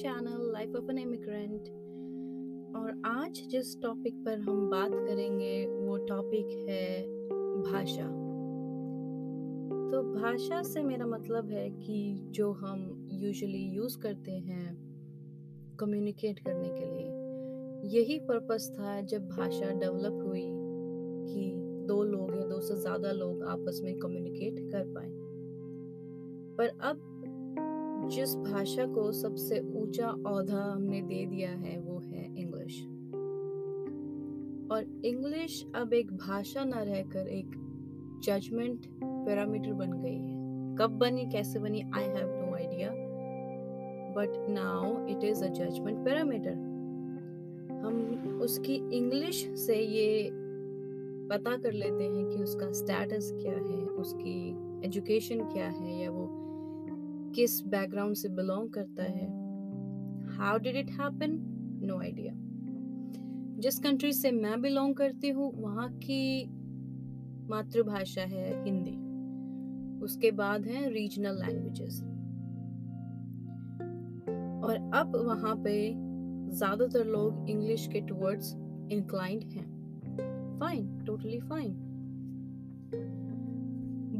Channel life of an immigrant और आज जिस टॉपिक पर हम बात करेंगे, वो टॉपिक है भाषा। तो भाषा से मेरा मतलब है कि जो हम यूजुअली यूज़ करते हैं कम्युनिकेट करने के लिए, यही पर्पस था जब भाषा डेवलप हुई कि दो लोग या दो से ज़्यादा लोग आपस में कम्युनिकेट कर पाए। पर अब जिस भाषा को सबसे ऊँचा औधा हमने दे दिया है, वो है इंग्लिश और इंग्लिश अब एक भाषा ना रहकर एक जजमेंट पैरामीटर बन गई है। कब बनी, कैसे बनी I have no idea but now it is a judgement parameter हम उसकी इंग्लिश से ये पता कर लेते हैं कि उसका स्टेटस क्या है, उसकी एजुकेशन क्या है, या वो किस बैकग्राउंड से बिलोंग करता है? How did it happen no idea जिस कंट्री से मैं बिलोंग करती हूँ, वहाँ की मातृभाषा है हिंदी। उसके बाद है रीजनल लैंग्वेजेस और अब वहाँ पे ज़्यादातर लोग इंग्लिश के टुवर्ड्स इंक्लाइंड हैं। Fine totally fine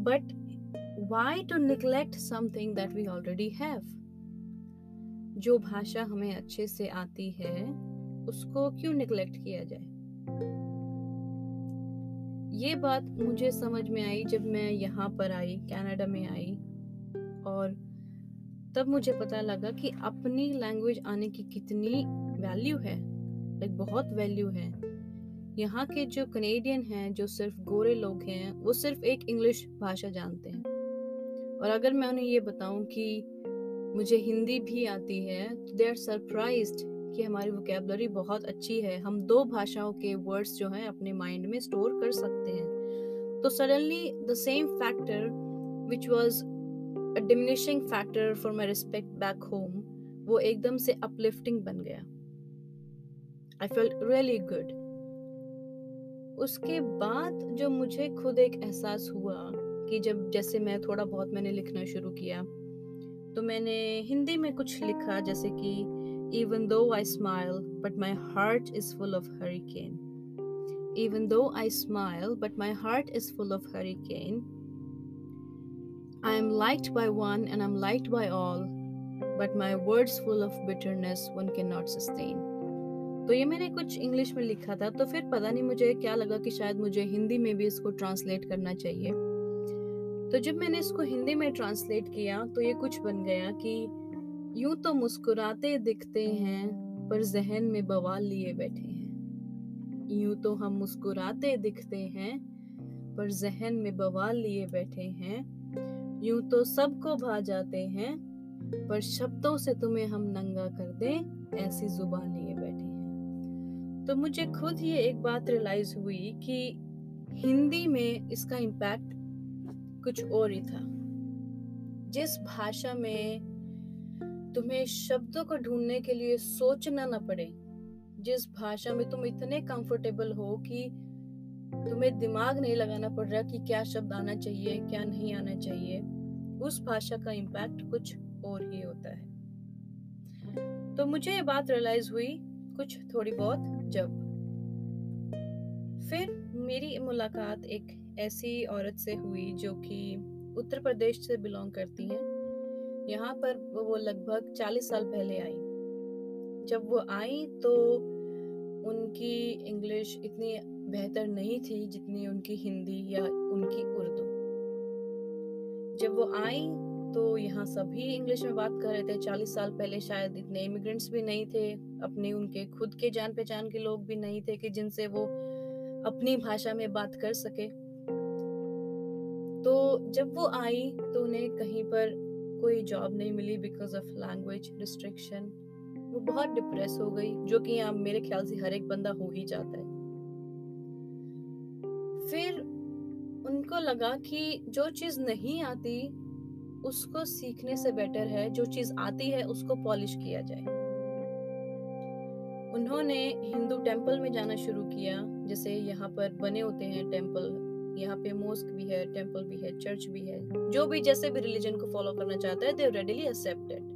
but why to neglect something that we already have? जो भाषा हमें अच्छे से आती है, उसको क्यों निगलेक्ट किया जाए? ये बात मुझे समझ में आई जब मैं यहाँ पर आई कनाडा में आई, और तब मुझे पता लगा कि अपनी लैंग्वेज आने की कितनी वैल्यू है लाइक बहुत वैल्यू है। यहाँ के जो कनेडियन हैं, जो सिर्फ़ गोरे लोग हैं, वो सिर्फ़ एक इंग्लिश भाषा जानते हैं। और अगर मैं उन्हें ये बताऊँ कि मुझे हिंदी भी आती है दे आर सरप्राइज़ कि हमारी वोकेबलरी बहुत अच्छी है। हम दो भाषाओं के वर्ड्स जो हैं अपने माइंड में स्टोर कर सकते हैं। तो suddenly the same factor which was a diminishing factor for my respect back home वो एकदम से अपलिफ्टिंग बन गया। आई फेल रियली गुड उसके बाद जो मुझे खुद एक एहसास हुआ कि जब जैसे मैं थोड़ा बहुत मैंने लिखना शुरू किया तो मैंने हिंदी में कुछ लिखा जैसे कि even though I smile but my heart is full of hurricane even though I smile but my heart is full of hurricane liked by one and I am liked by all but my words full of bitterness one can not sustain तो ये मैंने कुछ English में लिखा था तो फिर पता नहीं मुझे क्या लगा कि शायद मुझे हिंदी में भी इसको ट्रांसलेट करना चाहिए। तो जब मैंने इसको हिंदी में ट्रांसलेट किया तो ये कुछ बन गया कि यूँ तो मुस्कुराते दिखते हैं, पर जहन में बवाल लिए बैठे हैं। यूँ तो हम मुस्कुराते दिखते हैं, पर जहन में बवाल लिए बैठे हैं। यूँ तो सबको भा जाते हैं, पर शब्दों से तुम्हें हम नंगा कर दें, ऐसी ज़ुबान लिए बैठे हैं। तो मुझे खुद ये एक बात रियलाइज़ हुई कि हिंदी में इसका इम्पैक्ट कुछ और ही था। जिस भाषा में तुम्हें शब्दों को ढूँढने के लिए सोचना ना पड़े, जिस भाषा में तुम इतने कंफर्टेबल हो कि तुम्हें दिमाग नहीं लगाना पड़ रहा कि क्या शब्द आना चाहिए, क्या नहीं आना चाहिए, उस भाषा का इम्पैक्ट कुछ और ही होता है। तो मुझे ये बात रियलाइज़ हुई कुछ थोड़ी बहुत जब। फिर मेरी मुलाकात एक ऐसी औरत से हुई जो कि उत्तर प्रदेश से बिलोंग करती हैं। यहाँ पर वो लगभग चालीस साल पहले आई। जब वो आई तो उनकी इंग्लिश इतनी बेहतर नहीं थी जितनी उनकी हिंदी या उनकी उर्दू। जब वो आई तो यहाँ सभी इंग्लिश में बात कर रहे थे। चालीस साल पहले शायद इतने इमिग्रेंट्स भी नहीं थे, अपने उनके खुद के जान पहचान के लोग भी नहीं थे कि जिनसे वो अपनी भाषा में बात कर सके। तो जब वो आई तो उन्हें कहीं पर कोई जॉब नहीं मिली बिकॉज़ ऑफ़ लैंग्वेज रिस्ट्रिक्शन वो बहुत डिप्रेस हो गई, जो कि यहाँ मेरे ख्याल से हर एक बंदा हो ही जाता है। फिर उनको लगा कि जो चीज़ नहीं आती, उसको सीखने से बेटर है, जो चीज़ आती है, उसको पॉलिश किया जाए। उन्होंने हिंदू टेंपल में जाना शुरू किया, जैसे यहाँ पर बने होते हैं टेंपल यहाँ पे मोस्क भी है टेंपल भी है चर्च भी है, जो भी जैसे भी रिलीजन को फॉलो करना चाहता है दे रेडिली एक्सेप्टेड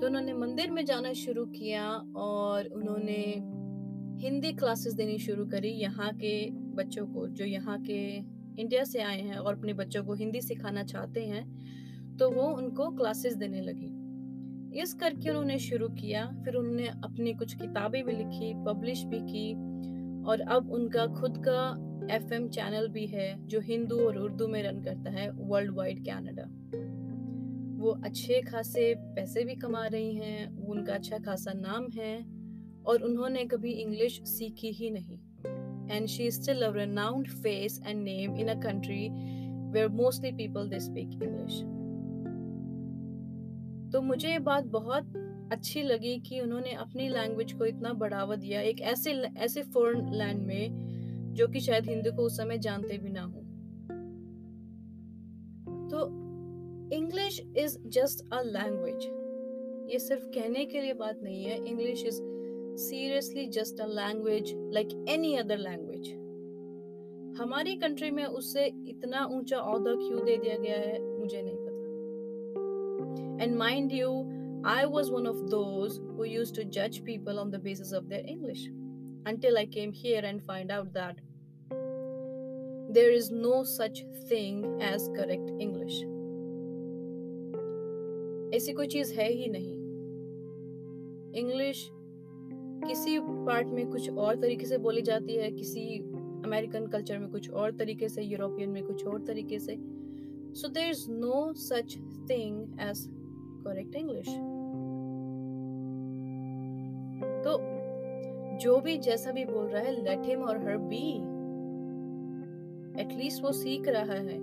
तो उन्होंने मंदिर में जाना शुरू किया और उन्होंने हिंदी क्लासेस देनी शुरू करी यहाँ के बच्चों को, जो यहाँ के इंडिया से आए हैं और अपने बच्चों को हिंदी सिखाना चाहते हैं तो वो उनको क्लासेस देने लगी। इस करके उन्होंने शुरू किया, फिर उन्होंने अपनी कुछ किताबें भी लिखी पब्लिश भी की और अब उनका खुद का एफएम चैनल भी है, जो हिंदू और उर्दू में रन करता है वर्ल्ड वाइड कैनेडा वो अच्छे खासे पैसे भी कमा रही हैं, उनका अच्छा खासा नाम है, और उन्होंने कभी इंग्लिश सीखी ही नहीं। And she is still a renowned face and name in a country where mostly people they speak English तो मुझे ये बात बहुत अच्छी लगी कि उन्होंने अपनी लैंग्वेज को इतना बढ़ावा दिया। एक ऐसे ऐसे फॉरेन लैंड में जो कि शायद हिंदू को उस समय जानते भी ना हो। तो English is just a language ये सिर्फ़ कहने के लिए बात नहीं है। English is seriously just a language like any other language हमारी कंट्री में उससे इतना ऊँचा औहदा क्यों दे दिया गया है मुझे नहीं पता। And mind you, I was one of those who used to judge people on the basis of their English until I came here and find out that there is no such thing as correct English. ऐसी कोई चीज़ है ही नहीं। English किसी part में कुछ और तरीके से बोली जाती है, किसी अमेरिकन कल्चर में कुछ और तरीके से यूरोपियन में कुछ और तरीके से। So there is no such thing as correct English तो जो भी जैसा भी बोल रहा है लेट हिम और हर बी एटलीस्ट वो सीख रहा है।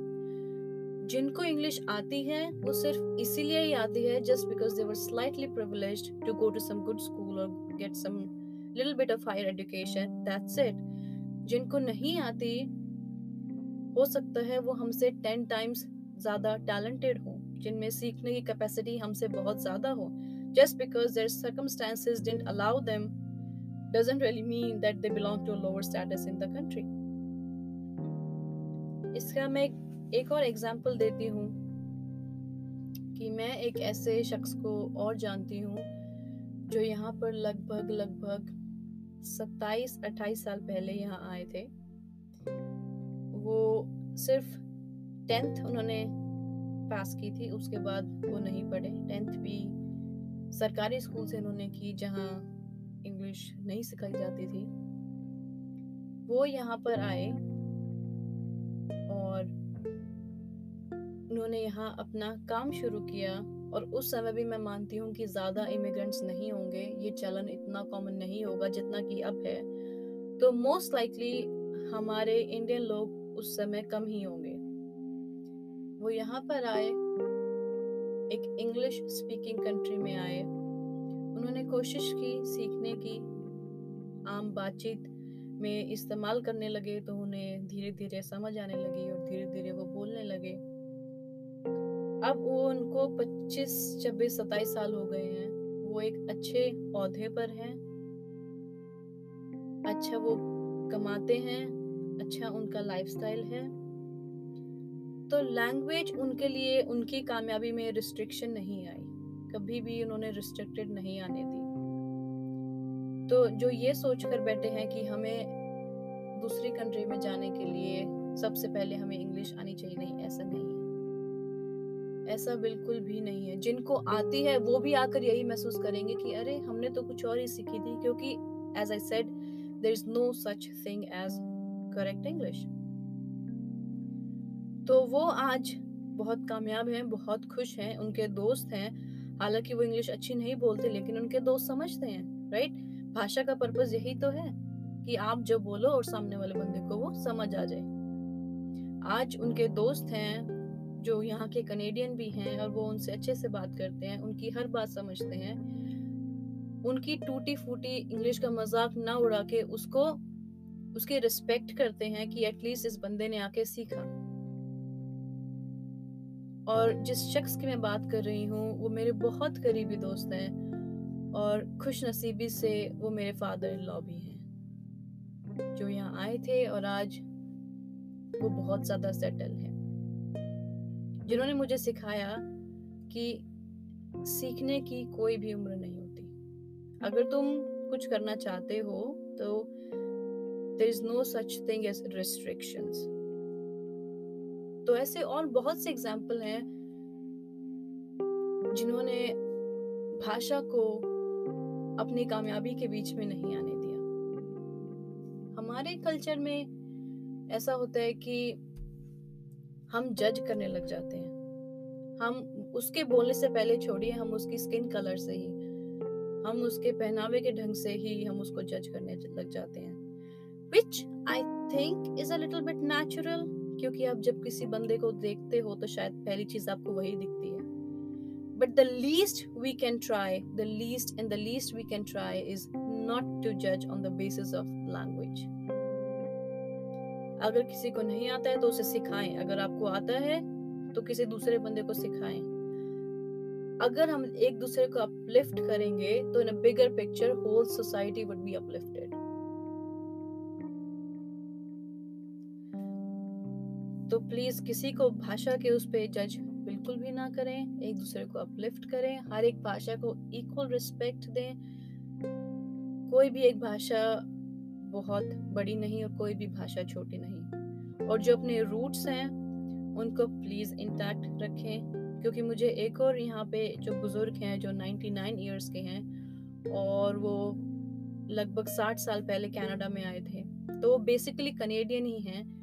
जिनको इंग्लिश आती है, वो सिर्फ़ इसीलिए ही आती है just because they were slightly privileged to go to some good school और get some little bit of higher education that's it जिनको नहीं आती, हो सकता है वो हमसे टेन टाइम्स ज़्यादा टैलेंटेड हो, जिनमें सीखने की कैपेसिटी हमसे बहुत ज़्यादा हो। Just because their circumstances didn't allow them doesn't mean that they belong to a lower status in the country इसका मैं एक और एग्जांपल देती हूँ कि मैं एक ऐसे शख्स को और जानती हूँ जो यहाँ पर लगभग लगभग 27-28 साल पहले यहाँ आए थे। वो सिर्फ़ टेंथ उन्होंने पास की थी, उसके बाद वो नहीं पढ़े। टेंथ भी सरकारी स्कूल से उन्होंने की, जहाँ इंग्लिश नहीं सिखाई जाती थी। वो यहाँ पर आए। उन्होंने यहाँ अपना काम शुरू किया और उस समय भी मैं मानती हूँ कि ज़्यादा इमिग्रेंट्स नहीं होंगे, ये चलन इतना कॉमन नहीं होगा जितना कि अब है। तो मोस्ट लाइकली हमारे इंडियन लोग उस समय कम ही होंगे। वो यहाँ पर आए, एक इंग्लिश स्पीकिंग कंट्री में आए। उन्होंने कोशिश की सीखने की, आम बातचीत में इस्तेमाल करने लगे तो उन्हें धीरे धीरे समझ आने लगी और धीरे धीरे वो बोलने लगे। अब वो उनको 25, 26, 27 साल हो गए हैं। वो एक अच्छे पौधे पर हैं। अच्छा वो कमाते हैं अच्छा उनका लाइफस्टाइल है। तो लैंग्वेज उनके लिए उनकी कामयाबी में रिस्ट्रिक्शन नहीं आई। कभी भी उन्होंने रिस्ट्रिक्टेड नहीं आने दी। तो जो ये सोच कर बैठे हैं कि हमें दूसरी कंट्री में जाने के लिए सबसे पहले हमें इंग्लिश आनी चाहिए नहीं ऐसा नहीं ऐसा बिल्कुल भी नहीं है। जिनको आती है, वो भी आकर यही महसूस करेंगे कि, अरे, हमने तो कुछ और ही सीखी थी। क्योंकि as I said there is no such thing as correct English तो वो आज बहुत कामयाब हैं, बहुत खुश हैं, उनके दोस्त हैं। हालाँकि वो इंग्लिश अच्छी नहीं बोलते, लेकिन उनके दोस्त समझते हैं राइट भाषा का पर्पज यही तो है कि आप जो बोलो और सामने वाले बंदे को वो समझ आ जाए। आज उनके दोस्त हैं जो यहाँ के कनेडियन भी हैं और वो उनसे अच्छे से बात करते हैं, उनकी हर बात समझते हैं। उनकी टूटी फूटी इंग्लिश का मज़ाक ना उड़ा के उसको, उसकी रिस्पेक्ट करते हैं कि एटलीस्ट इस बंदे ने आके सीखा। और जिस शख्स की मैं बात कर रही हूँ, वो मेरे बहुत करीबी दोस्त हैं और खुश नसीबी से वो मेरे फादर इन लॉ भी हैं। जो यहाँ आए थे और आज वो बहुत ज़्यादा सेटल है। जिन्होंने मुझे सिखाया कि सीखने की कोई भी उम्र नहीं होती। अगर तुम कुछ करना चाहते हो तो there is no such thing as restrictions तो ऐसे और बहुत से एग्ज़ाम्पल हैं, जिन्होंने भाषा को अपनी कामयाबी के बीच में नहीं आने दिया। हमारे कल्चर में ऐसा होता है कि हम जज करने लग जाते हैं। हम उसके बोलने से पहले छोड़िए, हम उसकी स्किन कलर से ही, हम उसके पहनावे के ढंग से ही हम उसको जज करने लग जाते हैं। Which I think is a little bit natural क्योंकि आप जब किसी बंदे को देखते हो तो शायद पहली चीज़ आपको वही दिखती है। But the least we can try the least and the least we can try is not to जज on the basis of language अगर किसी को नहीं आता है तो उसे सिखाएँ। अगर आपको आता है तो किसी दूसरे बंदे को सिखाएँ। अगर हम एक दूसरे को अपलिफ्ट करेंगे तो in bigger picture whole society would be uplifted तो प्लीज़ किसी को भाषा के उस पे जज बिल्कुल भी ना करें। एक दूसरे को अपलिफ्ट करें। हर एक भाषा को इक्वल रिस्पेक्ट दें। कोई भी एक भाषा बहुत बड़ी नहीं और कोई भी भाषा छोटी नहीं। और जो अपने रूट्स हैं, उनको प्लीज़ इंटैक्ट रखें, क्योंकि मुझे एक और यहाँ पे जो बुज़ुर्ग हैं, जो 99 इयर्स के हैं, और वो लगभग 60 साल पहले कनाडा में आए थे। तो वो बेसिकली कनेडियन ही हैं।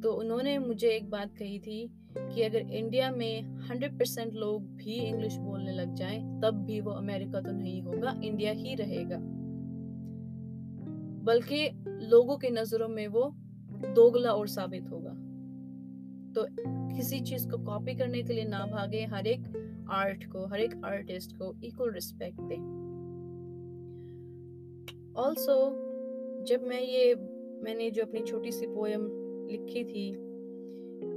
तो उन्होंने मुझे एक बात कही थी कि अगर इंडिया में 100 परसेंट लोग भी इंग्लिश बोलने लग जाएँ, तब भी वो अमेरिका तो नहीं होगा इंडिया ही रहेगा। बल्कि लोगों की नज़रों में वो दोगला और साबित होगा। तो किसी चीज़ को कॉपी करने के लिए ना भागे, हर एक आर्ट को, हर एक आर्टिस्ट को इक्वल रिस्पेक्ट दे। ऑल्सो जब मैं ये, मैंने जो अपनी छोटी सी पोयम लिखी थी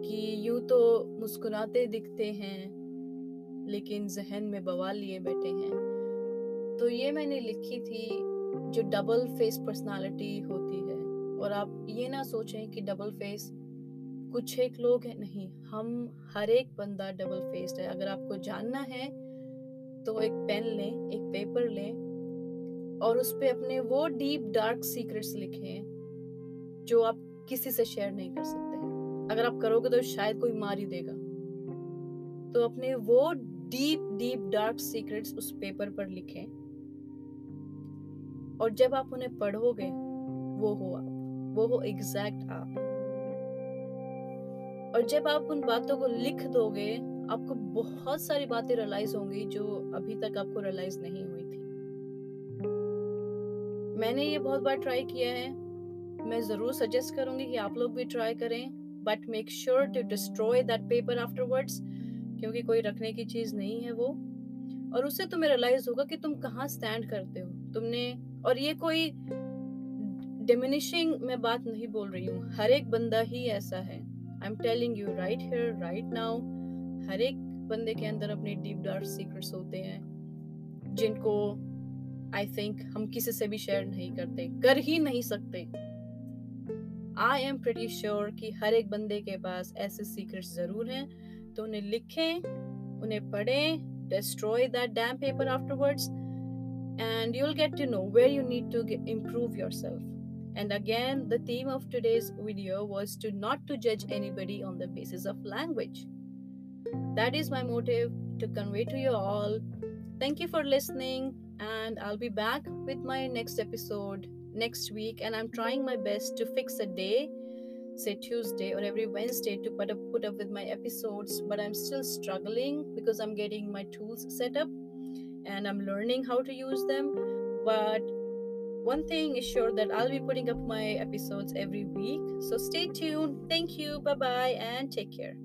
कि यूँ तो मुस्कुराते दिखते हैं, लेकिन जहन में बवाल लिए बैठे हैं तो ये मैंने लिखी थी जो डबल फेस पर्सनालिटी होती है। और आप ये ना सोचें कि डबल फेस कुछ एक लोग हैं, नहीं, हम हर एक बंदा डबल फेस्ड है। अगर आपको जानना है तो एक पेन लें, एक पेपर लें और उस पर अपने वो डीप डार्क सीक्रेट्स लिखें जो आप किसी से शेयर नहीं कर सकते। अगर आप करोगे तो शायद कोई मार ही देगा। तो अपने वो डीप डीप डार्क सीक्रेट्स उस पेपर पर लिखें। और जब आप उन्हें पढ़ोगे, वो हो आप, वो हो एग्जैक्ट आप। और जब आप उन बातों को लिख दोगे, आपको बहुत सारी बातें रियलाइज़ होंगी जो अभी तक आपको रियलाइज़ नहीं हुई थी। मैंने ये बहुत बार ट्राई किया है। मैं ज़रूर सजेस्ट करूँगी कि आप लोग भी ट्राई करें but make sure to destroy that paper afterwards क्योंकि कोई रखने की चीज़ नहीं है वो। और उससे तुम्हें रियलाइज़ होगा कि तुम कहाँ स्टैंड करते हो। तुमने और ये कोई डिमिनिशिंग मैं बात नहीं बोल रही हूँ। हर एक बंदा ही ऐसा है। I am telling you right here right now हर एक बंदे के अंदर अपने डीप डार्क सीक्रेट्स होते हैं, जिनको आई थिंक हम किसी से भी शेयर नहीं करते, कर ही नहीं सकते। आई एम प्रेटी श्योर कि हर एक बंदे के पास ऐसे सीक्रेट्स ज़रूर हैं तो उन्हें लिखें, उन्हें पढ़ें, destroy that damn paper afterwards and you'll get to know where you need to get, improve yourself. And again the theme of today's video was to not to judge anybody on the basis of language. That is my motive to convey to you all. Thank you for listening and i'll be back with my next episode next week and i'm trying my best to fix a day say tuesday or every wednesday to put up put up with my episodes but i'm still struggling because i'm getting my tools set up and i'm learning how to use them. But one thing is sure that i'll be putting up my episodes every week. So stay tuned. Thank you. Bye bye and take care